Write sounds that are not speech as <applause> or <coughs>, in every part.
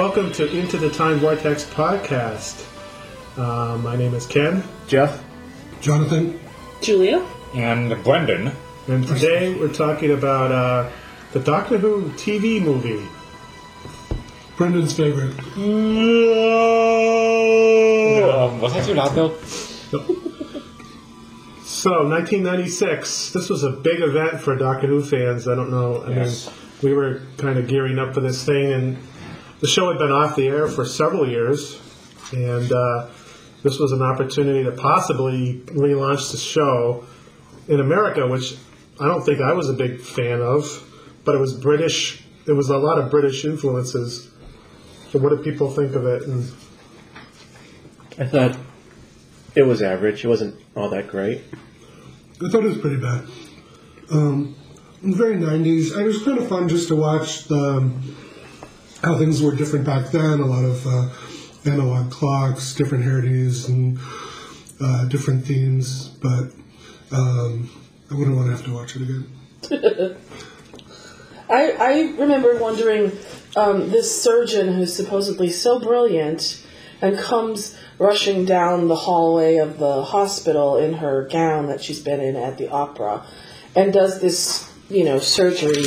Welcome to Into the Time Vortex podcast. Uh, my name is Ken, Jeff? Jonathan, Julia? And Brendan. and today we're talking about uh, the Doctor Who TV movie. Brendan's favorite. Um, was that too loud, Bill? So, 1996. This was a big event for Doctor Who fans. I don't know. I Yes. mean, we were kind of gearing up for this thing, and the show had been off the air for several years, and uh, this was an opportunity to possibly relaunch the show in America, which I don't think I was a big fan of, but it was British. There was a lot of British influences. So, what did people think of it? And I thought it was average. It wasn't all that great. I thought it was pretty bad. Um, in the very 90s, it was kind of fun just to watch the, um, how things were different back then. A lot of uh, analog clocks, different hairdos, and uh, different themes. But um, I wouldn't want to have to watch it again. <laughs> I, I remember wondering um, this surgeon who's supposedly so brilliant and comes rushing down the hallway of the hospital in her gown that she's been in at the opera and does this, you know, surgery.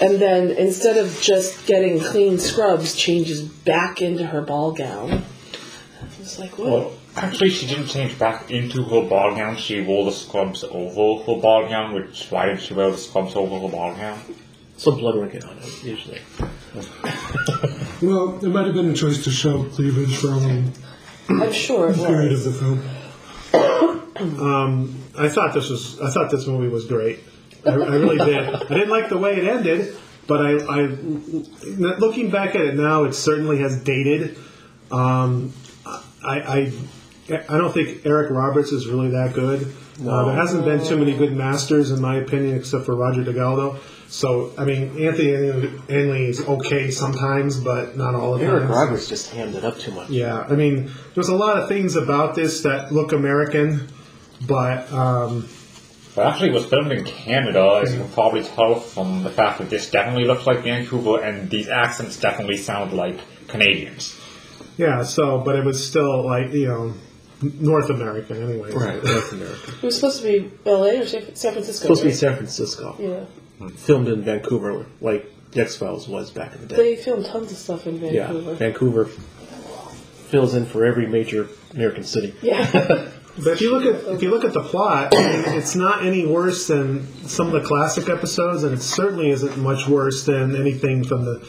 And then instead of just getting clean scrubs, changes back into her ball gown. I was like, what? Well, actually, she didn't change back into her ball gown. She wore the scrubs over her ball gown, which why did she wear the scrubs over her ball gown? Some blood would get on it, usually. <laughs> Well, it might have been a choice to show cleavage for a long I'm sure it period was. of the film. <coughs> Um, I thought this was. I thought this movie was great. I, I really did. I didn't like the way it ended, but I, I, looking back at it now, it certainly has dated. Um, I, I, I don't think Eric Roberts is really that good. Uh, there hasn't been too many good masters, in my opinion, except for Roger Delgado. So, I mean, Anthony Ainley is okay sometimes, but not all the Eric time. Roberts just hammed it up too much. Yeah, I mean, there's a lot of things about this that look American, but um, But actually, it was filmed in Canada, as you can probably tell from the fact that this definitely looks like Vancouver, and these accents definitely sound like Canadians. yeah. So, but it was still like you know, North American anyway. Right, North America. It was supposed to be L.A. or San San Francisco. Supposed to be? San Francisco. Yeah. Hmm. Filmed in Vancouver, like X Files was back in the day. They filmed tons of stuff in Vancouver. yeah, Vancouver. Vancouver fills in for every major American city. Yeah. <laughs> But if you look at if you look at the plot, it's not any worse than some of the classic episodes, and it certainly isn't much worse than anything from the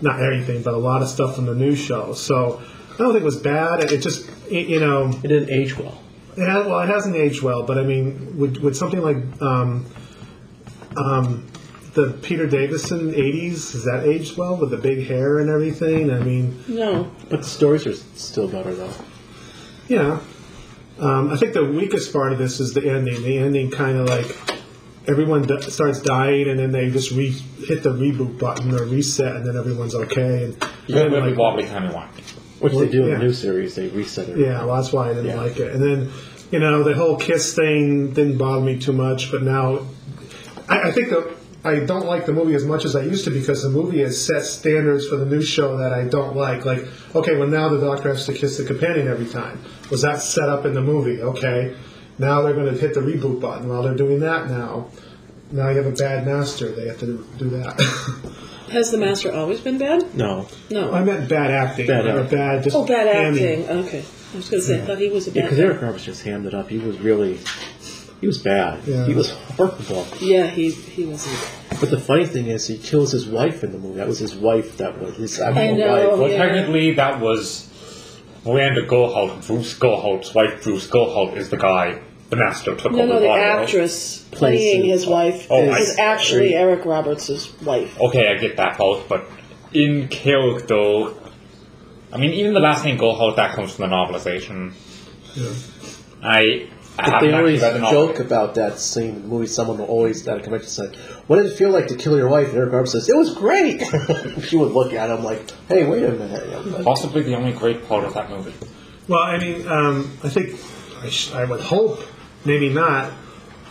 not anything, but a lot of stuff from the new show. So I don't think it was bad. It just it, you know It didn't age well. It has, well, it hasn't aged well, but I mean, would, would something like um, um, the Peter Davison '80s has that aged well with the big hair and everything? I mean, no. But the stories are still better, though. yeah. Um, I think the weakest part of this is the ending. The ending kind of like everyone d- starts dying, and then they just re- hit the reboot button or reset, and then everyone's okay. And You can then, really like, wobbly kind of one. Which they do in the new series. They reset it. Yeah, well, that's why I didn't Yeah. like it. And then, you know, the whole kiss thing didn't bother me too much. But now, I, I think that I don't like the movie as much as I used to because the movie has set standards for the new show that I don't like. Like, okay, well now the Doctor has to kiss the companion every time. Was that set up in the movie? Okay, now they're going to hit the reboot button. Well, they're doing that now. Now you have a bad master. They have to do that. <laughs> Has the master always been bad? No. No. I meant bad acting. Bad or acting. bad just oh, bad handing. acting. Okay. I was going to say, I thought he was a Yeah, bad because guy. Eric Roberts just hammed it up. He was really, he was bad. Yeah. He was horrible. Yeah, he, he wasn't. But the funny thing is, he kills his wife in the movie. That was his wife. That was his actual I know. wife. Well, Yeah. technically, that was Miranda Gerholt. Bruce Gerholt's wife, Bruce Gerholt, is the guy the master took No, over no, the body, actress playing his oh, wife Oh, is I- actually Eric Roberts' wife. Okay, I get that part, but in character, I mean, even the last name Gerholt, that comes from the novelization. I, I But they always actually read joke about that scene in the movie. Someone will always at a convention say, "What did it feel like to kill your wife?" And Eric Roberts says, "It was great." <laughs> she would look at him like, "Hey, wait a minute." Possibly the only great part of that movie. Well, I mean, um, I think I, sh- I would hope, maybe not.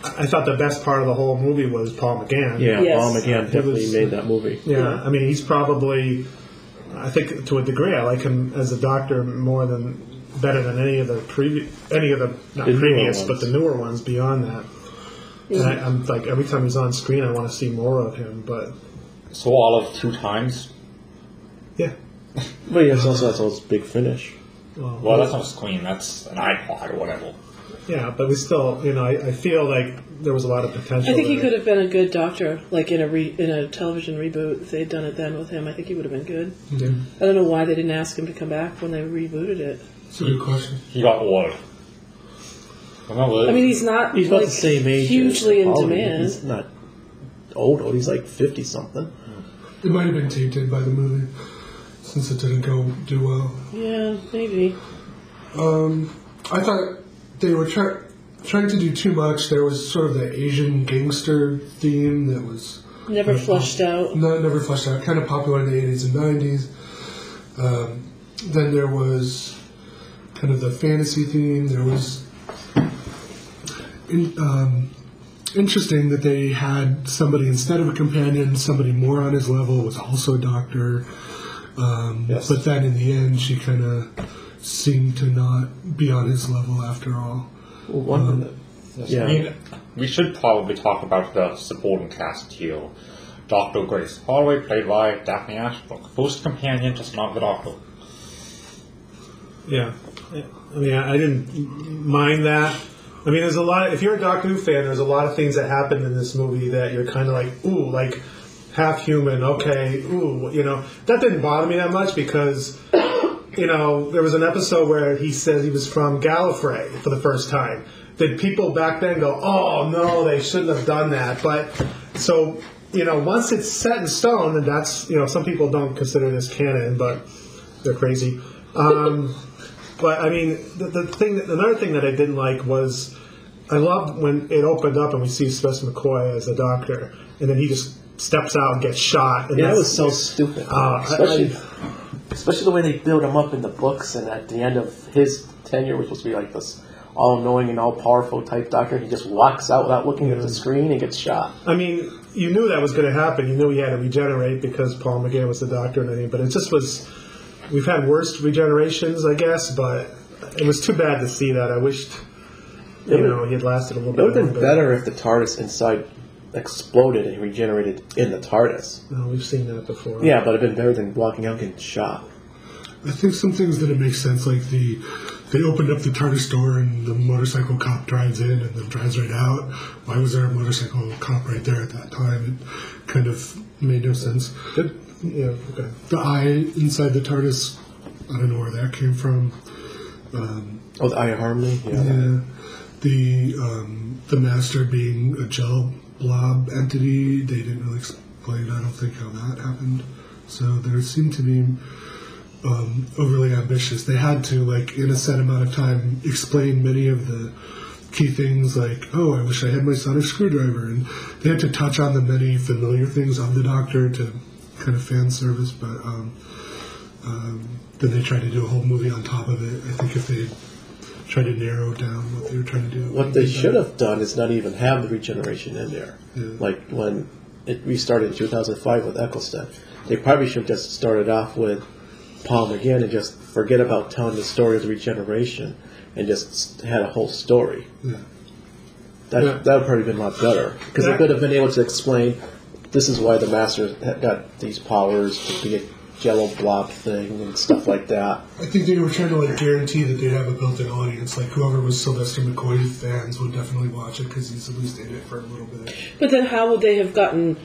I I thought the best part of the whole movie was Paul McGann. Yeah, Yes. Paul McGann definitely was- made that movie. Yeah, I mean, he's probably I think to a degree, I like him as a doctor more than better than any of the previous, any of the not The newer previous, ones. but the newer ones beyond that. And I, I'm like every time he's on screen, I want to see more of him. But So all of two times. yeah, <laughs> But he has also has those big finish. Well, that's not a screen. That's an iPod or whatever. Yeah, but we still, you know, I, I feel like there was a lot of potential. I think he there. could have been a good doctor, like in a re, in a television reboot. If they'd done it then with him, I think he would have been good. Yeah. I don't know why they didn't ask him to come back when they rebooted it. It's a good question. He got old. Remember? I mean, he's not He's about like, the same age. as hugely in Paulie. demand. He's not old. old. He's like fifty something. It might have been tainted by the movie since it didn't go do well. Yeah, maybe. Um, I thought they were try- trying to do too much. There was sort of the Asian gangster theme that was Never Yeah. flushed out. not never fleshed out, kind of popular in the 80s and 90s. Um, then there was kind of the fantasy theme. There was in, um, interesting that they had somebody instead of a companion, somebody more on his level was also a doctor. Um, Yes. But then in the end, she kind of seemed to not be on his level after all. Well, one minute. Um, I Yeah. mean, we should probably talk about the supporting cast here. Dr. Grace Holloway, played by Daphne Ashbrook. First companion, just not the doctor. Yeah, I mean, I I didn't mind that. I mean, there's a lot. if you're a Doctor Who fan, there's a lot of things that happen in this movie that you're kind of like, ooh, like half human. Okay, ooh, you know, that didn't bother me that much because, you know, there was an episode where he says he was from Gallifrey for the first time. Did people back then go, oh no, they shouldn't have done that? But so. You know, once it's set in stone, and that's you know, some people don't consider this canon, but they're crazy. Um, <laughs> but I mean, the, the thing, another thing that I didn't like was, I loved when it opened up and we see Sylvester McCoy as a doctor, and then he just steps out and gets shot. And Yeah, that was so stupid. Uh, I- especially, especially the way they build him up in the books, and at the end of his tenure which was supposed to be like this all-knowing and all-powerful type doctor. He just walks out without looking at the screen and gets shot. I mean, you knew that was going to happen. You knew he had to regenerate because Paul McGann was the doctor and everything. But it just was. We've had worse regenerations, I guess, but it was too bad to see that. I wished, you It would- know, he had lasted a little bit. It would have been better if the TARDIS inside exploded and regenerated in the TARDIS. No, we've seen that before. Yeah, but it'd been better than walking out and getting shot. I think some things didn't make sense, like the they opened up the TARDIS door and the motorcycle cop drives in and then drives right out. Why was there a motorcycle cop right there at that time? It kind of made no sense. Did, yeah, okay. The eye inside the TARDIS, I don't know where that came from. Oh, the Eye of Harmony? Yeah. Yeah, the um, the master being a gel blob entity, they didn't really explain. I don't think how that happened. So there seemed to be um, overly ambitious. They had to, like, in a set amount of time, explain many of the key things, like, oh, I wish I had my sonic screwdriver, and they had to touch on the many familiar things of the Doctor to kind of fan service. But um, um, then they tried to do a whole movie on top of it. I think if they tried to narrow down what they were trying to do, What they should have done is not even have the regeneration in there. Yeah. Like when it restarted in 2005 with Eccleston. They probably should have just started off with Paul McGann and just forget about telling the story of the regeneration and just had a whole story. Yeah. That Yeah. that would probably been a lot better because Yeah. they could have been able to explain this is why the master got these powers to be a jello blob thing and stuff like that. I think they were trying to like guarantee that they'd have a built-in audience. Like whoever was Sylvester McCoy fans would definitely watch it because he's at least in it for a little bit. But then how would they have gotten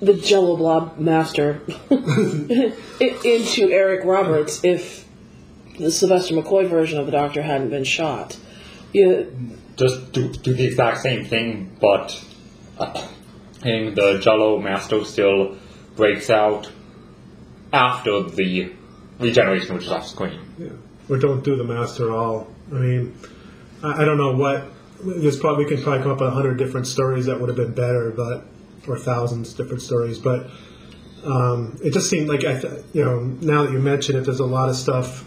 the Jello Blob master <laughs> into Eric Roberts if the Sylvester McCoy version of the Doctor hadn't been shot? Yeah, Just do, do the exact same thing, but uh, and the Jello Master still breaks out after the regeneration, which is off screen. Yeah. Or don't do the master at all. I mean, I, I don't know what. There's probably we can probably come up with a hundred different stories that would have been better, but or thousands different stories. But um, it just seemed like I, th- you know, now that you mention it, there's a lot of stuff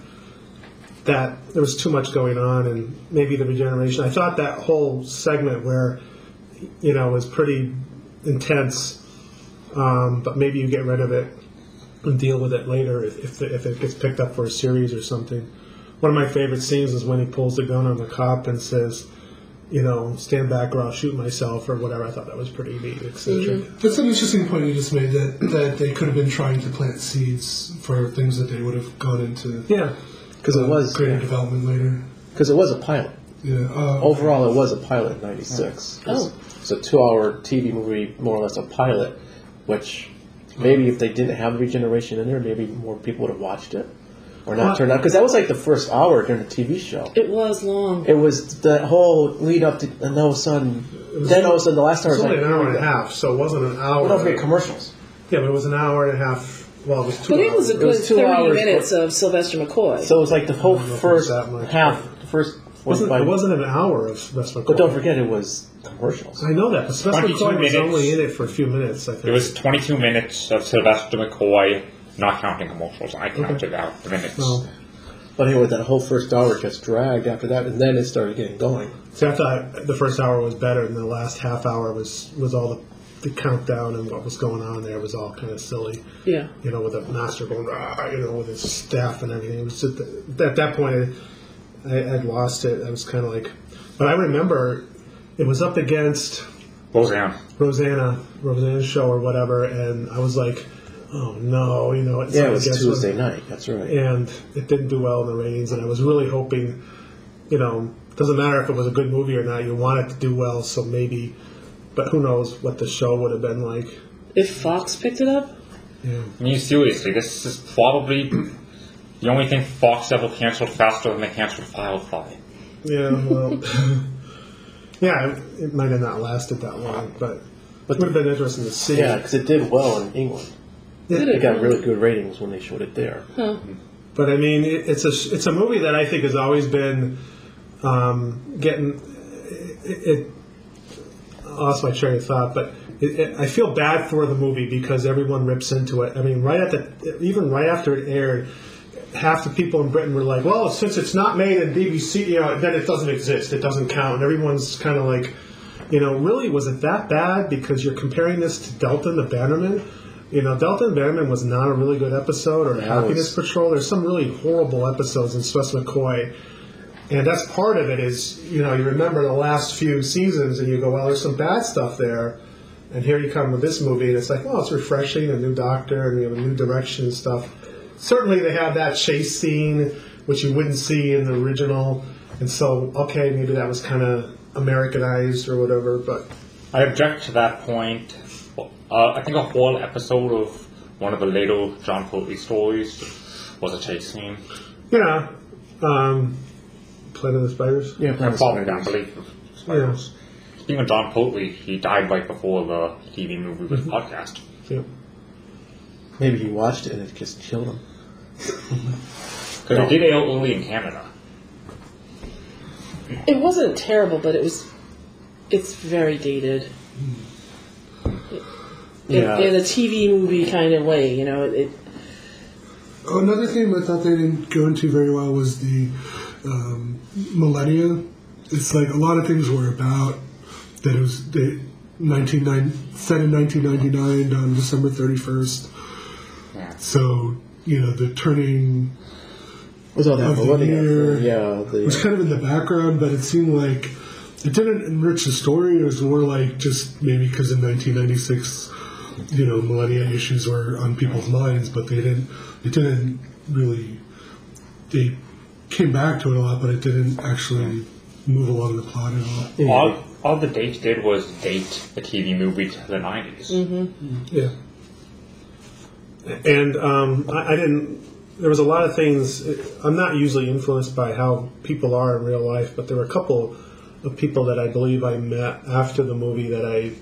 that there was too much going on, and maybe the regeneration. I thought that whole segment where, you know, was pretty intense, um, but maybe you get rid of it and deal with it later if, if, if it gets picked up for a series or something. One of my favorite scenes is when he pulls the gun on the cop and says, you know, stand back or I'll shoot myself or whatever. I thought that was pretty neat, eccentric. That's an interesting point you just made that, that they could have been trying to plant seeds for things that they would have gone into Yeah. Because it was creative development later. because it was a pilot. Yeah. Uh, Overall, it was a pilot in '96. Oh. It's a two-hour TV movie, more or less a pilot, which maybe if they didn't have regeneration in there, maybe more people would have watched it or not Well- turned out. Because that was like the first hour during the TV show. It was long. It was the whole lead up to, and all of a sudden, then all of a sudden, the last hour It was was only like, an hour and a half, so it wasn't an hour. Well, don't forget commercials. Yeah, but it was an hour and a half. Well, it was two But it was a hours. good was two 30 hours minutes of Sylvester McCoy. So it was like the whole know if it was first half, the first It wasn't, 45 it wasn't an hour of West McCoy. But don't forget, it was commercials. I know that, but Sylvester 22 McCoy was minutes. only in it for a few minutes. I think It was 22 minutes of Sylvester McCoy, not counting commercials. I counted out the minutes. Well, But anyway, that whole first hour just dragged after that, and then it started getting going. see, I thought the first hour was better, and the last half hour was was all the, the countdown and what was going on there was all kind of silly. yeah. You know, with the master going, "Ah," you know, with his staff and everything. It was just at that point, I, I I'd lost it. I was kind of like, but I remember it was up against Roseanne. Rosanna, Rosanna's show or whatever, and I was like, oh no, you know, it's Yeah, it was Tuesday when- night. That's right. and it didn't do well in the ratings, and I was really hoping, you know, doesn't matter if it was a good movie or not, you want it to do well, so maybe, but who knows what the show would have been like. If Fox picked it up, Yeah. I mean, seriously, this is probably the only thing Fox ever canceled faster than they canceled Firefly. Yeah, well, <laughs> yeah, it, it might have not lasted that long, but it would have been interesting to see. Yeah, because it did well in England. did It it? got really good ratings when they showed it there. But I mean, it, it's a it's a movie that I think has always been um, getting it. it I lost my train of thought, but it, it, I feel bad for the movie because everyone rips into it. I mean, right at the even right after it aired, half the people in Britain were like, "Well, since it's not made in BBC, you know, then it doesn't exist. It doesn't count." And everyone's kind of like, you know, really, was it that bad? Because you're comparing this to Delta and the Bannermen. You know, Delta and Bannermen was not a really good episode, or That Happiness was- Patrol. There's some really horrible episodes in Swiss McCoy. And that's part of it is, you know, you remember the last few seasons and you go, well, there's some bad stuff there. And here you come with this movie and it's like, oh, it's refreshing, a new doctor and we have a new direction and stuff. Certainly they have that chase scene, which you wouldn't see in the original. And so, okay, maybe that was kind of Americanized or whatever, but I object to that point. Uh, I think a whole episode of one of the later Jon Pertwee stories was a chase scene. yeah. Um, Planet of the Spiders? Yeah, I'm falling down, believe Yeah. Speaking of Jon Pertwee, he died right before the TV movie was podcast. yeah. Maybe he watched it and it just killed him. <laughs> Because it did air early in Canada. it wasn't terrible, but it was. It's very dated. In, Yeah. in a TV movie kind of way, you know. It, Another thing I thought they didn't go into very well was the um, millennia. It's like a lot of things were about that it was they, 1990 set in 1999 on December 31st. Yeah. So you know the turning Was all that Of the millennium? year. Yeah, was kind of in the background, but it seemed like it didn't enrich the story. It was more like just maybe because in 1996, you know, millennia issues were on people's minds, but they didn't. It didn't really. They came back to it a lot, but it didn't actually move along the plot at all. All, all the dates did was date the TV movie to the 90s. Mm-hmm. Yeah. And um, I, I didn't. There was a lot of things. I'm not usually influenced by how people are in real life, but there were a couple of people that I believe I met after the movie that I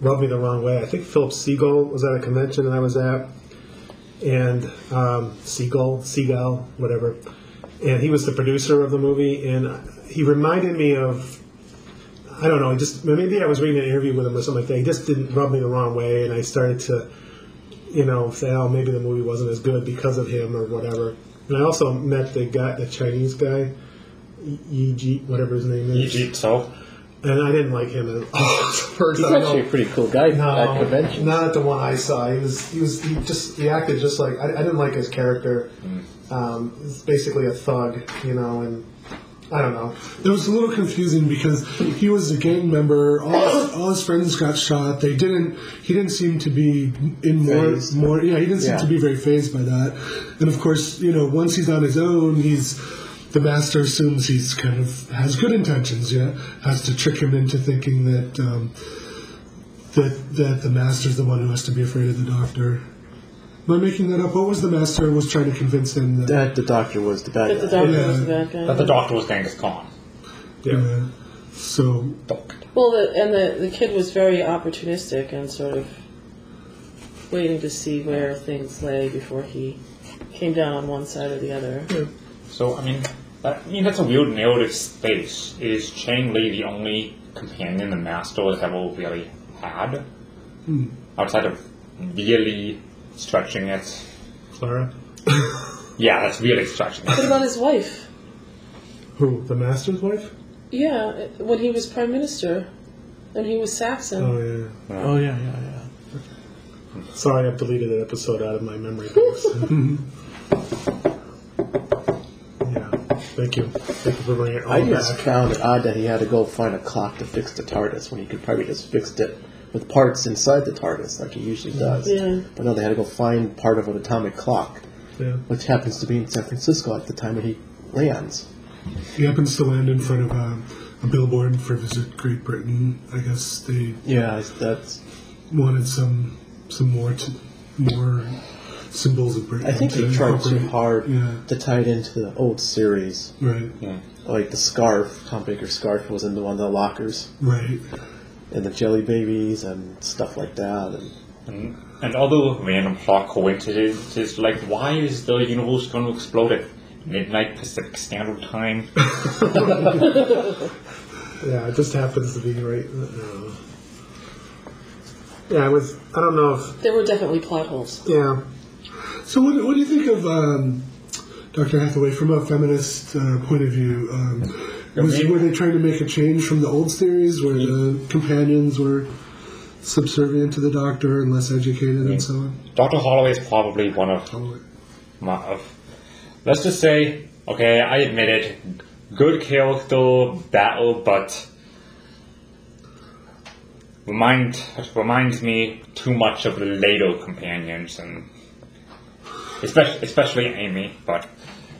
rubbed me the wrong way. I think Philip Segal was at a convention that I was at, and um, Siegel, Seagal, whatever. And he was the producer of the movie, and he reminded me of I don't know. Just maybe I was reading an interview with him or something like that. He just didn't rub me the wrong way, and I started to, you know, say, oh, maybe the movie wasn't as good because of him or whatever. And I also met the guy, the Chinese guy, Yi Ji, whatever his name is. E.G. So, and I didn't like him at all. <laughs> First, He's I actually a pretty cool guy at convention. not at the one I saw. He was he was he just he acted just like I, I didn't like his character. Um, he's basically a thug, you know, and I don't know. It was a little confusing because he was a gang member. All his, all his friends got shot. They didn't. He didn't seem to be in more. Fazed. More. Yeah, he didn't seem Yeah. to be very phased by that. And of course, you know, once he's on his own, he's the master assumes he's kind of has good intentions. Yeah, has to trick him into thinking that um, that that the master's the one who has to be afraid of the doctor. Am I making that up? What was the master was trying to convince him that? That the doctor was the bad That the guy. doctor Yeah. was the bad guy. That the doctor was Genghis Khan. Yeah. uh, so Doctor. Well, the, and the, the kid was very opportunistic and sort of waiting to see where things lay before he came down on one side or the other. So I mean, I mean that's a weird narrative space. Is Chang Lee the only companion the Master has ever really had, outside of really stretching it? Clara, Yeah, that's really stretching What it. about his wife? who the master's wife? Yeah, when he was prime minister, and he was Saxon. Oh yeah. Oh yeah, yeah, yeah. Sorry, I've deleted that episode out of my memory banks. <laughs> yeah. Thank you. Thank you for bringing it all I just back. found it odd that he had to go find a clock to fix the TARDIS when he could probably just fixed it with parts inside the TARDIS like he usually does. Yeah. But no, they had to go find part of an atomic clock, Yeah. which happens to be in San Francisco at the time that he lands. He happens to land in front of a, a billboard for Visit Great Britain. I guess they Yeah, that's. wanted some some more to, more symbols of Britain. I think to they tried too hard Yeah, to tie it into the old series. right, Yeah. Like the scarf, Tom Baker's scarf was in the one of the lockers, right. And the jelly babies and stuff like that. And And, and other random plot coincidences, like why is the universe going to explode at midnight Pacific Standard Time? <laughs> <laughs> Yeah, it just happens to be right. Uh, yeah, it was. I don't know if. There were definitely plot holes. Yeah. So, what, what do you think of um, Dr. Hathaway from a feminist uh, point of view? Um, was, were they trying to make a change from the old series where the companions were subservient to the doctor and less educated and so on? Dr. Holloway is probably one of my, of, let's just say, okay, I admit it, good character, battle, but remind reminds me too much of the later companions, and especially especially Amy. But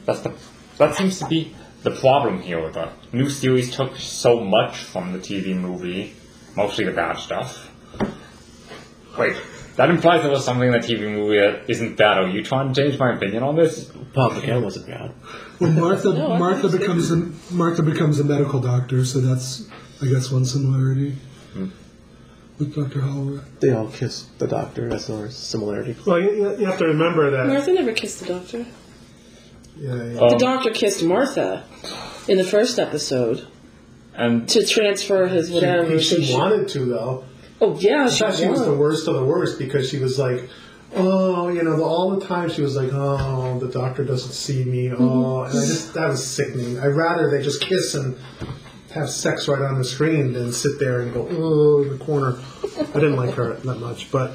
that's the that seems to be the problem here. With the new series took so much from the TV movie, mostly the bad stuff. Wait, that implies there was something in the TV movie that isn't bad. Are you trying to change my opinion on this? Bob McCann wasn't bad. Well, Martha <laughs> No, Martha becomes a Martha becomes a medical doctor, so that's I guess one similarity hmm. with Dr. Holloway. They all kissed the doctor. That's another similarity. Well, you, you- you have to remember that. Martha never kissed the doctor. Yeah, yeah. Um, The doctor kissed Martha in the first episode And to transfer his whatever. she, she she- wanted to though. Oh yeah, I she, thought she was the worst of the worst because she was like, oh, you know, the, all the time she was like, oh, the doctor doesn't see me. Oh, and I just that was sickening. I'd rather they just kiss and have sex right on the screen than sit there and go, oh, in the corner. I didn't like her that much, but.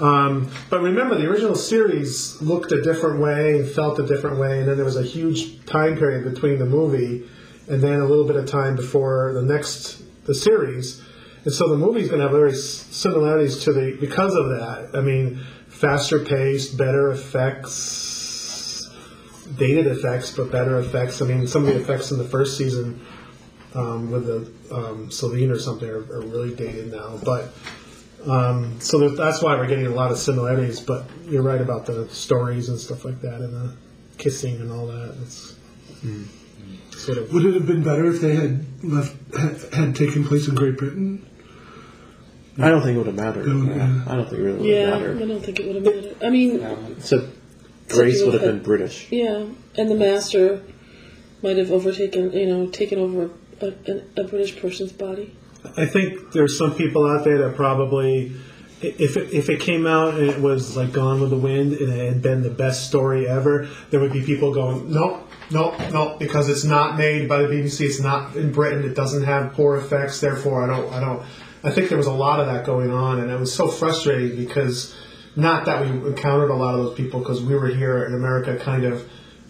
Um, but remember, the original series looked a different way and felt a different way, and then there was a huge time period between the movie and then a little bit of time before the next the series. And so the movie's going to have very similarities to the because of that. I mean, faster paced, better effects, dated effects, but better effects. I mean, some of the effects in the first season um, with the um, Celine or something are, are really dated now, but. Um, so that, that's why we're getting a lot of similarities. But you're right about the stories and stuff like that, and the kissing and all that. It's sort of Would it have been better if they had left had, had taken place in Great Britain? I don't think it would have mattered. No, yeah. I don't think it really would Yeah, have I mattered. don't think it would have mattered. I mean, So Grace would have been British. yeah, and the master might have overtaken, you know, taken over a, a, a British person's body. I think there's some people out there that probably if it, if it came out and it was like Gone with the Wind and it had been the best story ever, there would be people going, nope, nope, nope, because it's not made by the BBC. It's not in Britain. It doesn't have poor effects. Therefore, I don't, I don't. I think there was a lot of that going on, and it was so frustrating because not that we encountered a lot of those people because we were here in America, kind of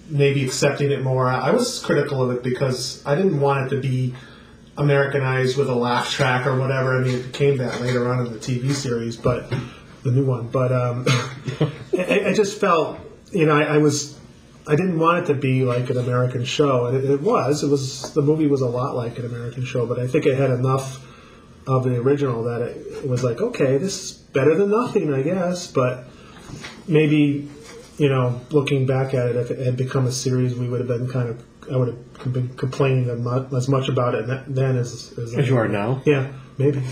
maybe accepting it more. I was critical of it because I didn't want it to be Americanized with a laugh track or whatever. I mean, it became that later on in the TV series, but the new one. But um, <laughs> I, I just felt, you know, I, I was, I didn't want it to be like an American show, and it, it was. It was the movie was a lot like an American show, but I think it had enough of the original that it, it was like, okay, this is better than nothing, I guess. But maybe, you know, looking back at it, if it had become a series, we would have been kind of. I would have been complaining as much- about it then as as, As you are now. Yeah, maybe.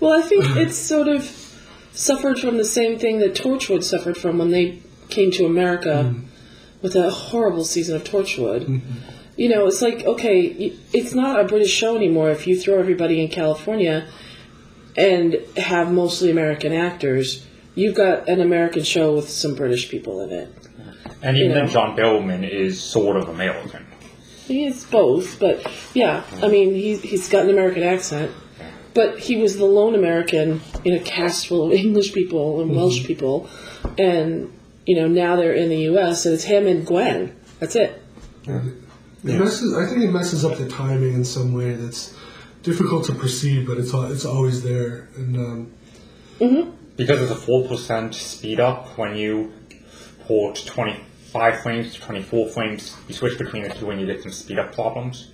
Well, I think it's sort of suffered from the same thing that Torchwood suffered from when they came to America mm-hmm. with a horrible season of Torchwood. Mm-hmm. You know, it's like, okay, it's not a British show anymore if you throw everybody in California and have mostly American actors. You've got an American show with some British people in it. And even You know. then, John Billman is sort of American. He is both, but yeah, mm-hmm. I mean, he, he's got an American accent. But he was the lone American in a cast full of <laughs> English people and mm-hmm. Welsh people. And, you know, now they're in the U.S., and it's him and Gwen. That's it. It messes, I think it messes up the timing in some way that's difficult to perceive, but it's it's always there. And um, mm-hmm. Because it's a 4% speed up when you port 25 frames to 24 frames, you switch between the two and you get some speed up problems.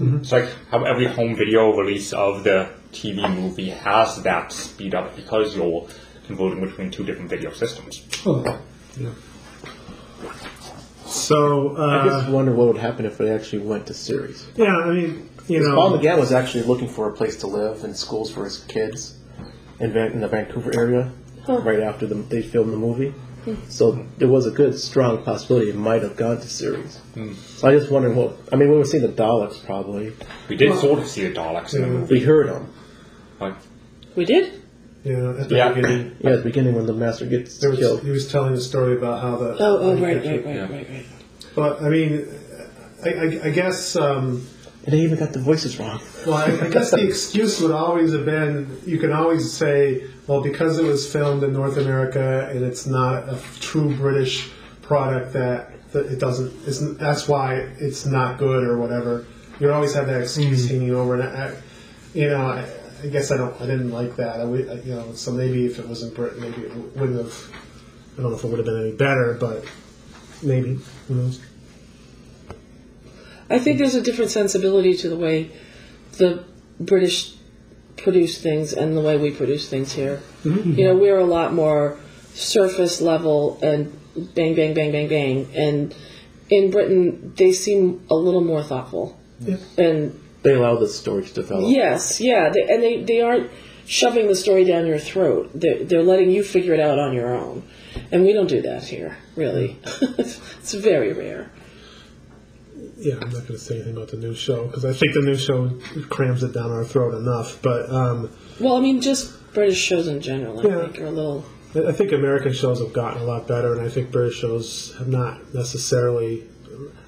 It's like how every home video release of the TV movie has that speed up because you're converting between two different video systems. oh, yeah. So I uh, just wonder what would happen if it actually went to series. yeah, I mean, you know, Paul McGann was actually looking for a place to live and schools for his kids in, Van- in the Vancouver area right after the, they filmed the movie. So there was a good, strong possibility it might have gone to series. So I just wonder what. I mean, we were seeing the Daleks probably. We did sort of see the Daleks in the movie. We heard them. Like, We did? you know, at the Yeah. beginning, <clears throat> Yeah, at the beginning when the master gets there was, killed. he was telling a story about how the. Oh, oh, how right, right, right, right, right. But I mean, I, I, I guess. Um, And they even got the voices wrong. Well, I, I guess the <laughs> excuse would always have been you can always say, well, because it was filmed in North America and it's not a true British product, that, that it doesn't. Isn't, that's why it's not good or whatever. You always have that excuse mm-hmm. hanging over, and I, you know, I, I guess I don't. I didn't like that. I- you know, so maybe if it was in Britain, maybe it wouldn't have. I don't know if it would have been any better, but maybe who knows. I think there's a different sensibility to the way the British produce things and the way we produce things here. Mm-hmm. You know, we're a lot more surface level and bang, bang, bang, bang, bang. And in Britain, they seem a little more thoughtful. Yeah. And They allow the story to develop. yes, yeah, they, and they, they aren't shoving the story down your throat. They're, they're letting you figure it out on your own. And we don't do that here, really. <laughs> it's very rare. Yeah, I'm not going to say anything about the new show because I think the new show crams it down our throat enough. But um, Well, I mean, just British shows in general, I Yeah. think, are a little. I I think American shows have gotten a lot better, and I think British shows have not necessarily.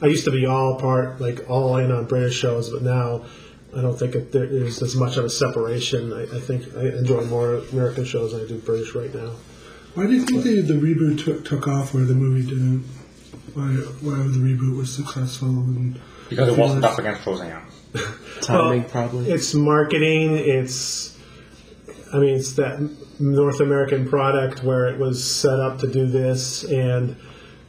I used to be all part, like all in on British shows, but now I don't think it, there is as much of a separation. I, I think I enjoy more American shows than I do British right now. Why do you think the, the reboot took, took off where the movie didn't? Why, why the reboot was successful? And because it wasn't up against Roseanne. <laughs> Timing, Well, probably. It's marketing. It's, I mean, it's that North American product where it was set up to do this, and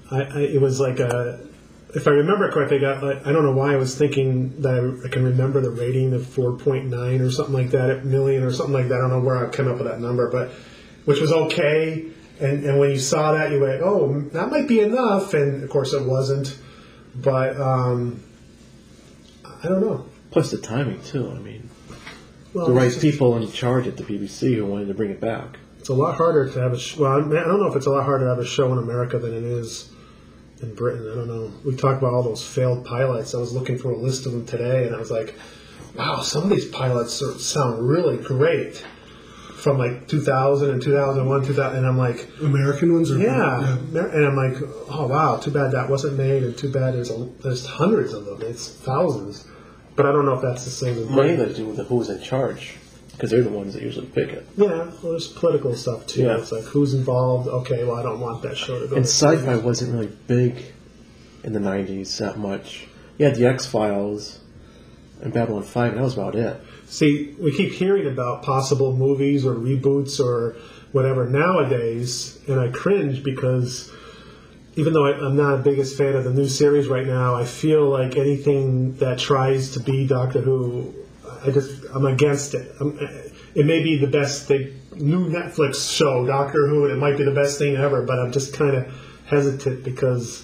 I, I, it was like a. If I remember correctly, I got. Like, I don't know why I was thinking that I, I can remember the rating of 4.9 or something like that, at million or something like that. I don't know where I came up with that number, but which was okay. And, and when you saw that, you went, "Oh, that might be enough." And of course, it wasn't. But um, I don't know. Plus the timing, too. I mean, Well, the right people in charge at the BBC who wanted to bring it back. It's a lot harder to have a. Sh- well, I mean, I don't know if it's a lot harder to have a show in America than it is in Britain. I don't know. We talked about all those failed pilots. I was looking for a list of them today, and I was like, "Wow, some of these pilots sound really great." From like 2000 and 2001, 2000, and I'm like, American ones are yeah, and I'm like, oh wow, too bad that wasn't made, and too bad there's a, there's hundreds of them, it's thousands, but I don't know if that's the same. in Mainly Britain. to do with who's in charge, because they're the ones that usually pick it. Yeah, well, there's political stuff too. Yeah. It's like who's involved. Okay, well, I don't want that show to go. And to sci-fi wasn't really big in the '90s that much. You had the X Files and Babylon Five, and that was about it. See, we keep hearing about possible movies or reboots or whatever nowadays, and I cringe because even though I, I'm not the biggest fan of the new series right now, I feel like anything that tries to be Doctor Who, I just I'm against it. I'm, it may be the best thing, new Netflix show, Doctor Who, and it might be the best thing ever, but I'm just kind of hesitant because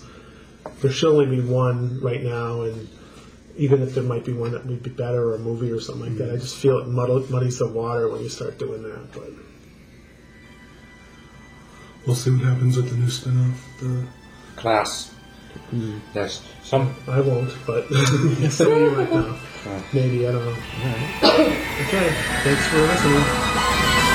there should only be one right now, and even if there might be one that would be better or a movie or something like that, I just feel it muddle, muddies the water when you start doing that. But We'll see what happens with the new spin-off. The Class. Hmm. Yes. Some I won't. But <laughs> maybe right now, <laughs> maybe I don't know. <coughs> Okay, thanks for listening.